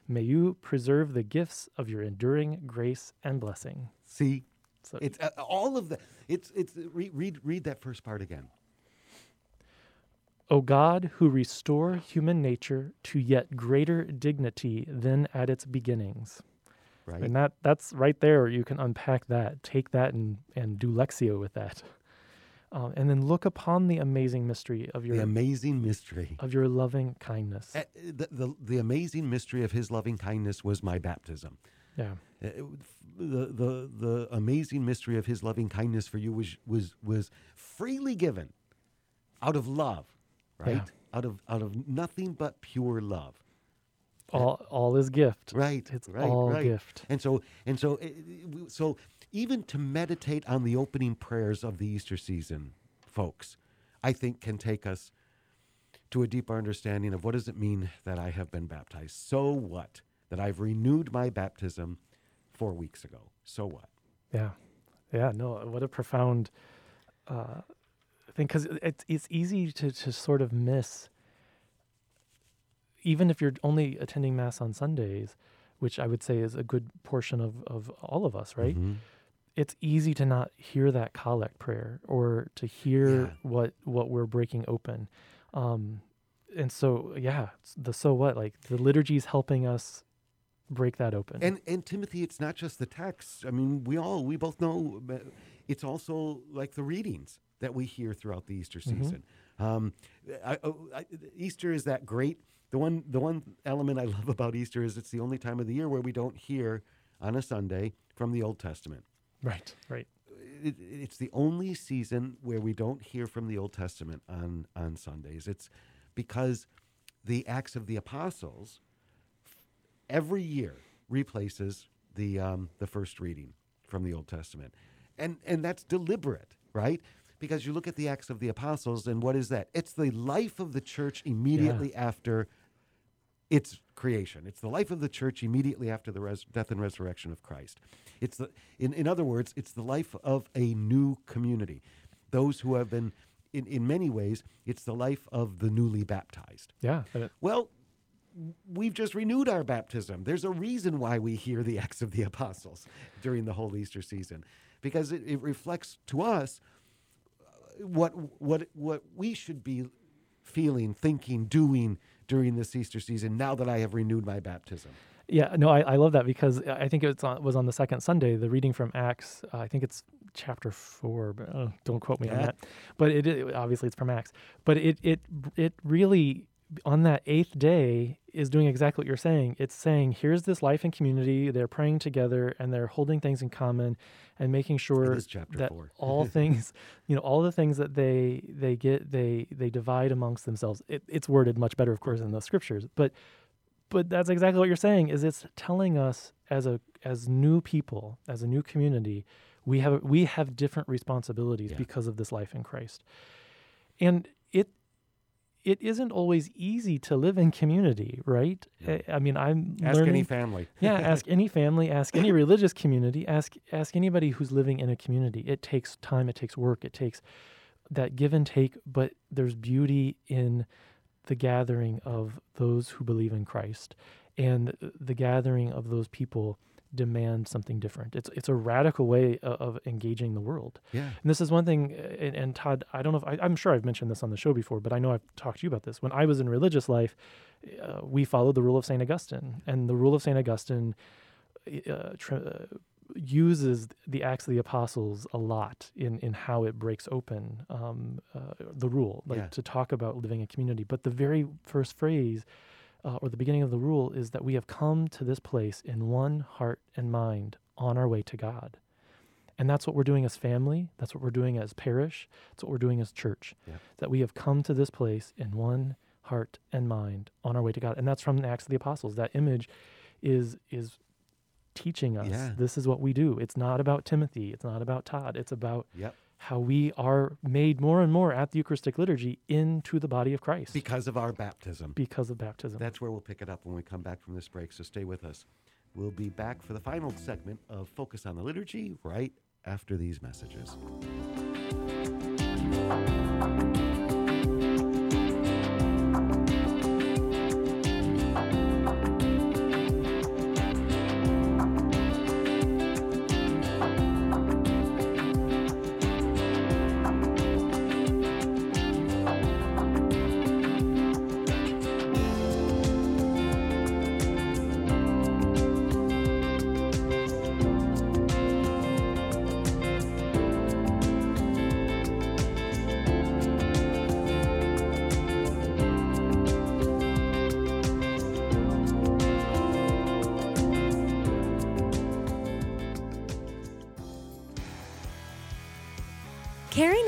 may you preserve the gifts of your enduring grace and blessing. See, So it's uh, all of the. It's it's read read read that first part again. O God, who restore human nature to yet greater dignity than at its beginnings. Right. And that that's right there. You can unpack that, take that, and and do lectio with that, um, and then look upon the amazing mystery of your the amazing mystery. of your loving kindness. Uh, The, the, the amazing mystery of his loving kindness was my baptism. Yeah, Uh, The, the, the amazing mystery of his loving kindness for you was, was, was freely given out of love, right? Yeah. Out, of, out of nothing but pure love. all all is gift. Right. It's right, all right. gift. And so, and so, so even to meditate on the opening prayers of the Easter season, folks, I think can take us to a deeper understanding of what does it mean that I have been baptized. So what? That I've renewed my baptism four weeks ago. So what? Yeah, yeah. No, what a profound uh, thing. Because it's it's easy to to sort of miss, even if you're only attending mass on Sundays, which I would say is a good portion of of all of us, right? Mhm. It's easy to not hear that collect prayer or to hear Yeah. what what we're breaking open. Um, and so, yeah, the so what like the liturgy is helping us break that open. And and Timothy, it's not just the text. I mean, we all we both know it's also like the readings that we hear throughout the Easter Mhm. season. Um, I, oh, I, Easter is that great. The one the one element I love about Easter is it's the only time of the year where we don't hear on a Sunday from the Old Testament. Right, right. It, it's the only season where we don't hear from the Old Testament on on Sundays. It's because the Acts of the Apostles every year replaces the um, the first reading from the Old Testament, and and that's deliberate, right? Because you look at the Acts of the Apostles, and what is that? It's the life of the church immediately after its creation. It's the life of the church immediately after the res- death and resurrection of Christ. It's the, in, in other words, it's the life of a new community. Those who have been, in, in many ways, it's the life of the newly baptized. Yeah, Well, we've just renewed our baptism. There's a reason why we hear the Acts of the Apostles during the whole Easter season, because it, it reflects to us uh, what what what we should be feeling, thinking, doing during this Easter season. Now that I have renewed my baptism, Yeah, no, I, I love that because I think it on, was on the second Sunday, the reading from Acts. Uh, I think it's chapter four, but uh, don't quote me on that. But it, it obviously it's from Acts. But it it it really on that eighth day is doing exactly what you're saying. It's saying here's this life and community. They're praying together and they're holding things in common and making sure that all things, you know, all the things that they they get they they divide amongst themselves. It, it's worded much better, of course, in the scriptures, but but that's exactly what you're saying is it's telling us as a as new people as a new community we have we have different responsibilities Yeah. because of this life in christ and it it isn't always easy to live in community right Yeah. I, I mean i'm ask learning any family. yeah ask any family ask any religious community ask ask anybody who's living in a community it takes time it takes work it takes that give and take but there's beauty in the gathering of those who believe in Christ and the gathering of those people demand something different it's it's a radical way of, of engaging the world Yeah, and this is one thing, and, and Todd, I don't know if I, I'm sure I've mentioned this on the show before, but I know I've talked to you about this. When I was in religious life, uh, we followed the rule of St. Augustine. And the rule of St. Augustine uh, tr- uh, uses the Acts of the Apostles a lot in, in how it breaks open um, uh, the rule, like Yeah. to talk about living in community. But the very first phrase uh, or the beginning of the rule is that we have come to this place in one heart and mind on our way to God. And that's what we're doing as family. That's what we're doing as parish. That's what we're doing as church. Yeah. That we have come to this place in one heart and mind on our way to God. And that's from the Acts of the Apostles. That image is is teaching us Yeah. this is what we do. It's not about Timothy. It's not about Todd. It's about yep. How we are made more and more at the Eucharistic liturgy into the body of Christ Because of our baptism. because of baptism. That's where we'll pick it up when we come back from this break. So stay with us. We'll be back for the final segment of Focus on the Liturgy right after these messages.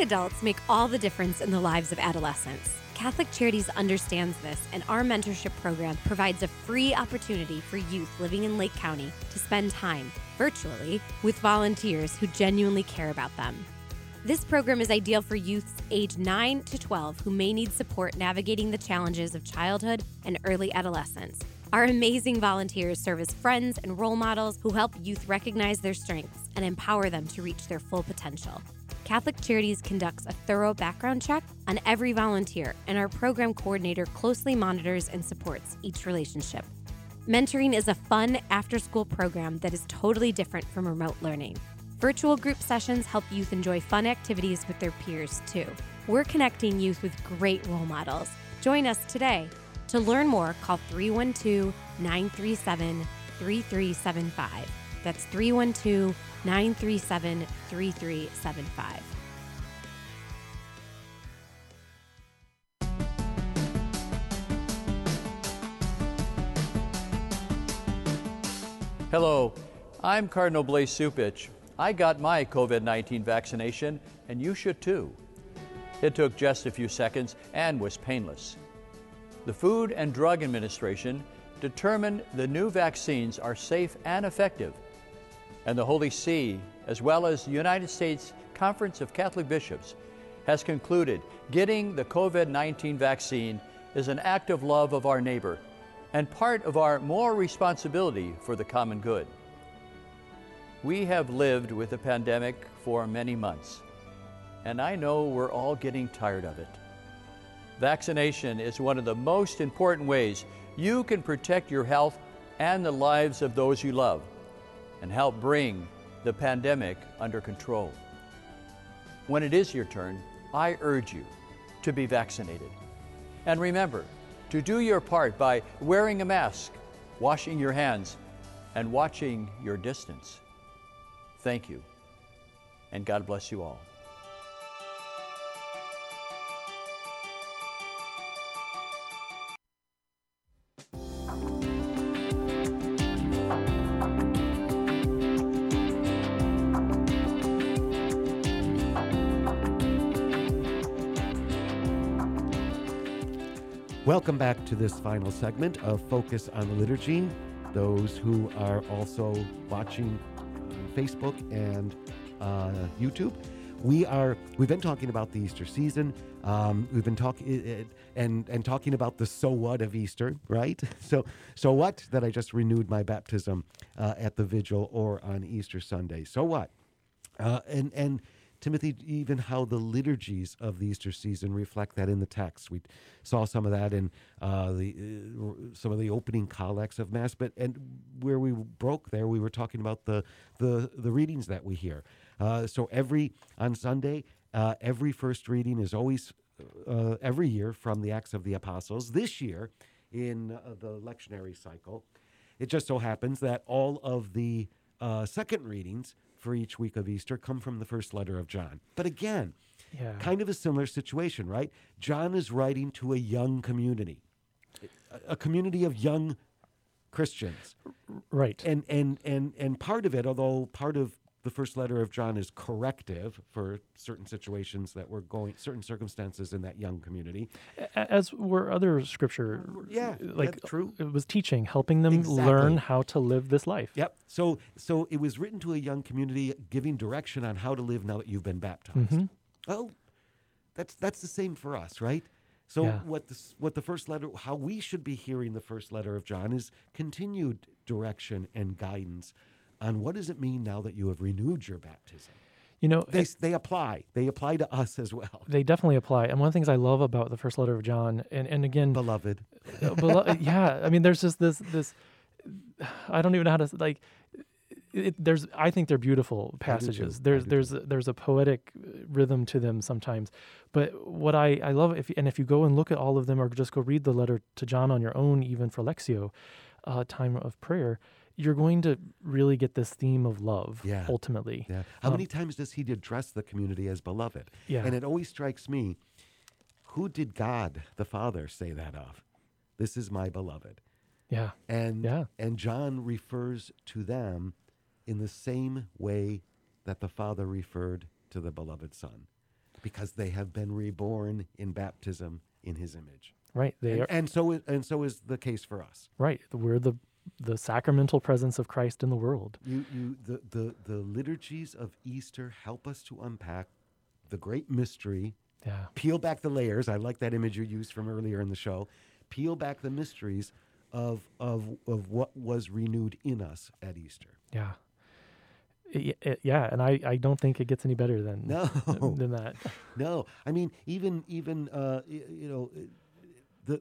Adults make all the difference in the lives of adolescents. Catholic Charities understands this, and our mentorship program provides a free opportunity for youth living in Lake County to spend time, virtually, with volunteers who genuinely care about them. This program is ideal for youths age 9 to 12 who may need support navigating the challenges of childhood and early adolescence. Our amazing volunteers serve as friends and role models who help youth recognize their strengths and empower them to reach their full potential. Catholic Charities conducts a thorough background check on every volunteer, and our program coordinator closely monitors and supports each relationship. Mentoring is a fun after school program that is totally different from remote learning. Virtual group sessions help youth enjoy fun activities with their peers, too. We're connecting youth with great role models. Join us today. To learn more, call 312 937 3375. That's 312 937 3375. Hello, I'm Cardinal Blaise Cupich. I got my COVID 19 vaccination, and you should too. It took just a few seconds and was painless. The Food and Drug Administration determined the new vaccines are safe and effective, and the Holy See, as well as the United States Conference of Catholic Bishops, has concluded getting the COVID 19 vaccine is an act of love of our neighbor and part of our moral responsibility for the common good. We have lived with the pandemic for many months, and I know we're all getting tired of it. Vaccination is one of the most important ways you can protect your health and the lives of those you love and help bring the pandemic under control. When it is your turn, I urge you to be vaccinated. And remember to do your part by wearing a mask, washing your hands, and watching your distance. Thank you, and God bless you all. Welcome back to this final segment of Focus on the Liturgy. Those who are also watching Facebook and uh, YouTube, we are we've been talking about the Easter season. Um, we've been talking and and talking about the so what of Easter, right? So so what that I just renewed my baptism uh, at the vigil or on Easter Sunday. So what? Uh, and and Timothy, even how the liturgies of the Easter season reflect that in the text. We saw some of that in uh, the uh, some of the opening collects of Mass, but and where we broke there, we were talking about the the the readings that we hear. Uh, so every on Sunday, uh, every first reading is always uh, every year from the Acts of the Apostles. This year, in uh, the lectionary cycle, it just so happens that all of the second readings for each week of Easter come from the first letter of John. But again, Yeah. kind of a similar situation, right? John is writing to a young community, a, community of young Christians. Right. And and and and part of it, although part of the first letter of John is corrective for certain situations that were going certain circumstances in that young community. As were other scripture Yeah, like yeah, true. it was teaching helping them Exactly. learn how to live this life Yep. So so it was written to a young community giving direction on how to live now that you've been baptized. Mhm. Well, that's that's the same for us, right? So Yeah. what this what the first letter how we should be hearing the first letter of John is continued direction and guidance on what does it mean now that you have renewed your baptism. You know, They, they apply. They apply to us as well. they definitely apply. And one of the things I love about the first letter of John, and, and again, Beloved. uh, belo- yeah, I mean, there's just this this. I don't even know how to like. It, there's, I think they're beautiful passages. There's, there's, a, there's a poetic uh, rhythm to them sometimes. But what I, I love, if and if you go and look at all of them, or just go read the letter to John on your own, even for Lectio, uh, time of prayer, you're going to really get this theme of love. Yeah. Ultimately. Yeah. How Um, many times does he address the community as beloved? Yeah. And it always strikes me who did God the Father say that of? This is my beloved. Yeah. And Yeah. and John refers to them in the same way that the Father referred to the beloved Son, because they have been reborn in baptism in His image. Right. They And, are and so is, and so is the case for us. right. We're the the sacramental presence of Christ in the world. You you the the the liturgies of Easter help us to unpack the great mystery Yeah. peel back the layers. I like that image you used from earlier in the show. Peel back the mysteries of of of what was renewed in us at Easter. Yeah. I- I- yeah, and I, I don't think it gets any better than No. than that. No, I mean even even uh, you know uh, the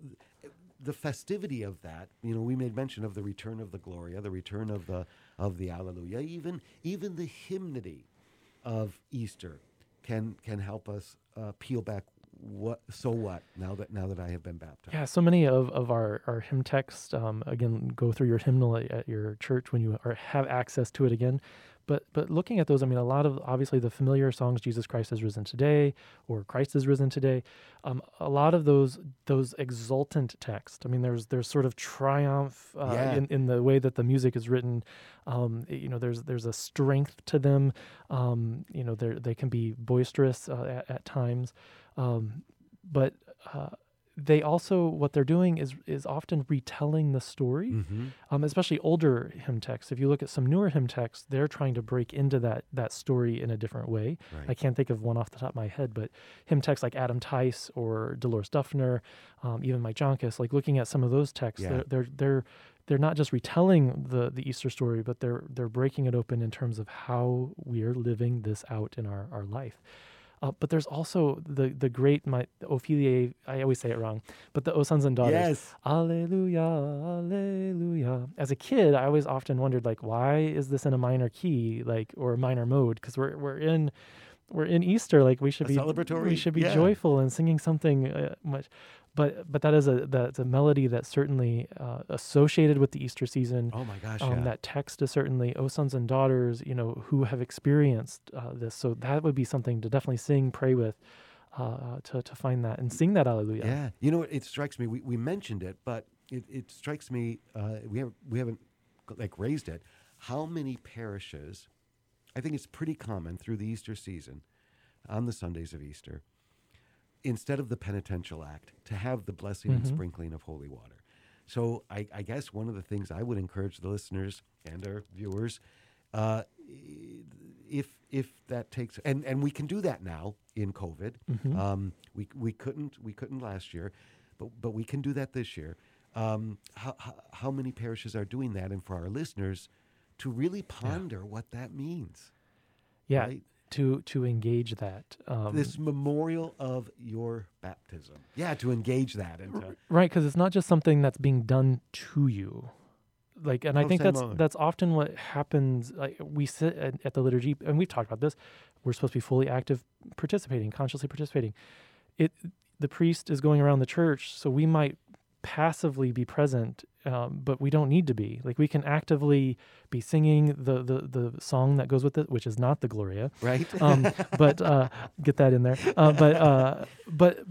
the festivity of that. You know, we made mention of the return of the Gloria, the return of the of the Alleluia. Even even the hymnody of Easter can can help us uh, peel back what so what now that now that I have been baptized. Yeah, so many of, of our, our hymn text, um, again, go through your hymnal at, at your church when you are, have access to it again. But but looking at those, I mean, a lot of obviously the familiar songs, "Jesus Christ has risen today" or "Christ is risen today," um, a lot of those those exultant text. I mean, there's there's sort of triumph uh, Yeah. in, in the way that the music is written. Um, you know, there's there's a strength to them. Um, you know, they they can be boisterous uh, at, at times, um, but uh, they also what they're doing is is often retelling the story Mhm. um, especially older hymn texts. If you look at some newer hymn texts, they're trying to break into that that story in a different way. I can't think of one off the top of my head, but hymn texts like Adam Tice or Dolores Dufner, um, even Mike Joncas, like looking at some of those texts, Yeah. they're, they're they're they're not just retelling the the Easter story, but they're they're breaking it open in terms of how we're living this out in our our life. Uh, but there's also the the great my Ophelia. I always say it wrong, but the O sons and daughters. Yes. Alleluia, Alleluia. As a kid, I always often wondered, like, why is this in a minor key, like, or a minor mode? Because we're we're in we're in Easter, like we should A be celebratory, we should be yeah. joyful and singing something uh, much. But but that is a that's a melody that's certainly uh, associated with the Easter season. Oh my gosh. Um, yeah. That text is certainly, oh, sons and daughters, you know, who have experienced uh, this. So that would be something to definitely sing, pray with, uh, uh, to, to find that and sing that Alleluia. Yeah, you know, it strikes me. We, we mentioned it, but it, it strikes me. Uh, we have we haven't like raised it. How many parishes? I think it's pretty common through the Easter season, on the Sundays of Easter, instead of the penitential act, to have the blessing and Mhm. sprinkling of holy water. So I, I guess one of the things I would encourage the listeners and our viewers, uh, if if that takes and and we can do that now in COVID. Mhm. Um, we we couldn't we couldn't last year, but but we can do that this year. Um, how, how how many parishes are doing that, and for our listeners to really ponder what that means. Yeah, right? To to engage that. Um, this memorial of your baptism. Yeah, to engage that and to right, because it's not just something that's being done to you. Like, and I think that's on. that's often what happens. Like, we sit at, at the liturgy, and we've talked about this. We're supposed to be fully active, participating, consciously participating. It the priest is going around the church, so we might passively be present, um, but we don't need to be. Like, we can actively be singing the the the song that goes with it, which is not the Gloria. right. um, but uh, get that in there. Uh, but uh, but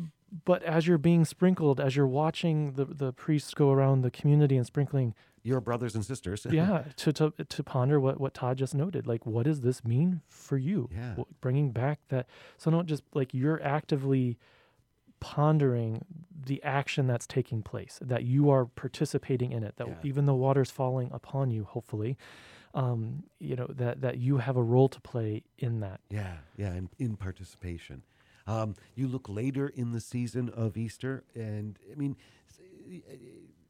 but as you're being sprinkled, as you're watching the the priests go around the community and sprinkling, your brothers and sisters. yeah, to to to ponder what what Todd just noted, like what does this mean for you? Yeah. Bringing back that, so not just like you're actively pondering the action that's taking place that you are participating in it that Yeah. even though water's falling upon you hopefully um, you know that that you have a role to play in that Yeah, yeah, in, in participation. Um, you look later in the season of Easter, and I mean,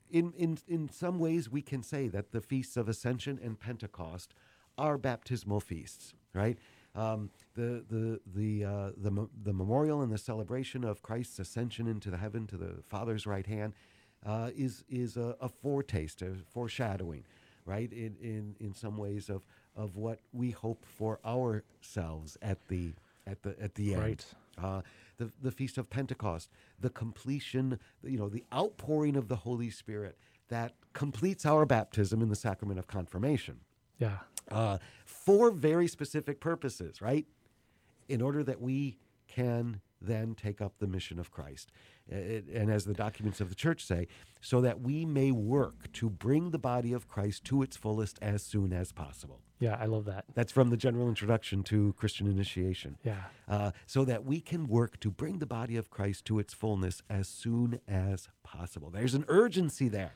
in, in, in some ways, we can say that the feasts of Ascension and Pentecost are baptismal feasts, right? Um, the the the uh, the the memorial and the celebration of Christ's ascension into the heaven to the Father's right hand uh, is is a, a foretaste, a foreshadowing, right? In, in in some ways of of what we hope for ourselves at the at the at the end. Right. Uh, the the feast of Pentecost, the completion, you know, the outpouring of the Holy Spirit that completes our baptism in the sacrament of confirmation Yeah. uh, for very specific purposes, right? In order that we can then take up the mission of Christ. Uh, and as the documents of the church say, so that we may work to bring the body of Christ to its fullest as soon as possible. Yeah. I love that. That's from the general introduction to Christian initiation. Yeah. Uh, so that we can work to bring the body of Christ to its fullness as soon as possible. There's an urgency there.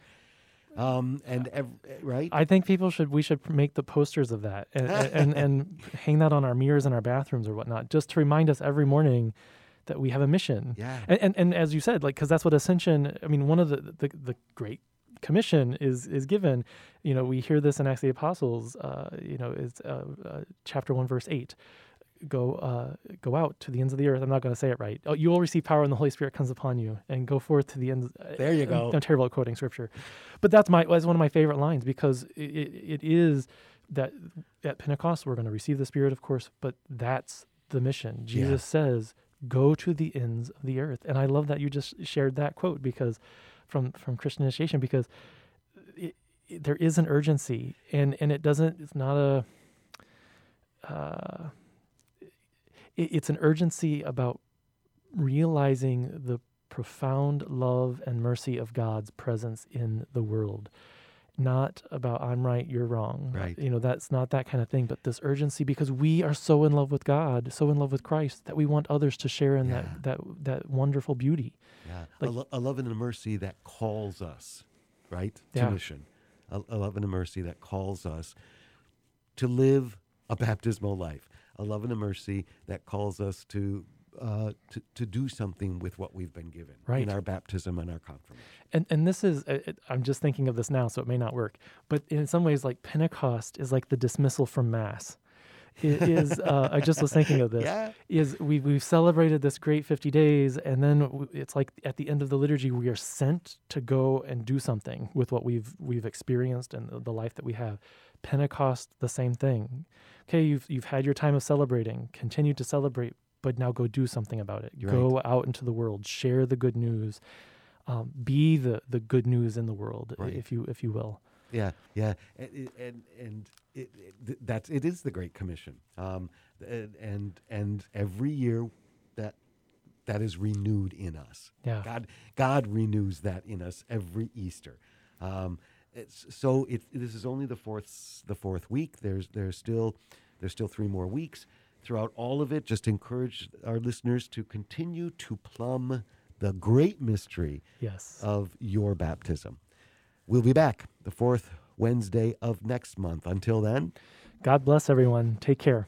Um, and ev- right? I think people should we should make the posters of that and and, and hang that on our mirrors in our bathrooms or whatnot, just to remind us every morning that we have a mission. Yeah. And and, and as you said, like because that's what ascension. I mean, one of the, the the great commission is is given. You know, we hear this in Acts of the Apostles. Uh, you know, it's uh, uh, chapter one, verse eight. Go, uh, go out to the ends of the earth. I'm not going to say it right. Oh, you will receive power, and the Holy Spirit comes upon you, and go forth to the ends. There you I'm- go. I'm terrible at quoting scripture, but that's my that's one of my favorite lines because it, it, it is that at Pentecost we're going to receive the Spirit, of course, but that's the mission. Yeah. Jesus says, "Go to the ends of the earth," and I love that you just shared that quote because from from Christian initiation because it, there is an urgency, and and it doesn't. It's not a. Uh, it's an urgency about realizing the profound love and mercy of God's presence in the world. Not about I'm right, you're wrong. Right. You know, that's not that kind of thing, but this urgency because we are so in love with God, so in love with Christ that we want others to share in Yeah. that that that wonderful beauty. Yeah, Like- a, lo- a love and a mercy that calls us, right, to Yeah. mission. A, a love and a mercy that calls us to live a baptismal life. A love and a mercy that calls us to uh, to, to do something with what we've been given Right. in our baptism and our confirmation. And and this is uh, it, I'm just thinking of this now, so it may not work. But in some ways, like Pentecost is like the dismissal from Mass. It is. Uh, I just was thinking of this. Yeah. Is we we've celebrated this great 50 days, and then it's like at the end of the liturgy, we are sent to go and do something with what we've we've experienced and the life that we have. Pentecost, the same thing. Okay, you've you've had your time of celebrating. Continue to celebrate, but now go do something about it. You're Go out into the world, share the good news, um, be the the good news in the world, Right. if you if you will. Yeah, yeah, and and, and it, it, that's it is the Great Commission, um, and and and every year that that is renewed in us. Yeah. God God renews that in us every Easter. Um, it's, so it, this is only the fourth the fourth week. There's there's still there's still three more weeks. Throughout all of it, just encourage our listeners to continue to plumb the great mystery Yes. of your baptism. We'll be back the fourth Wednesday of next month. Until then, God bless everyone. Take care.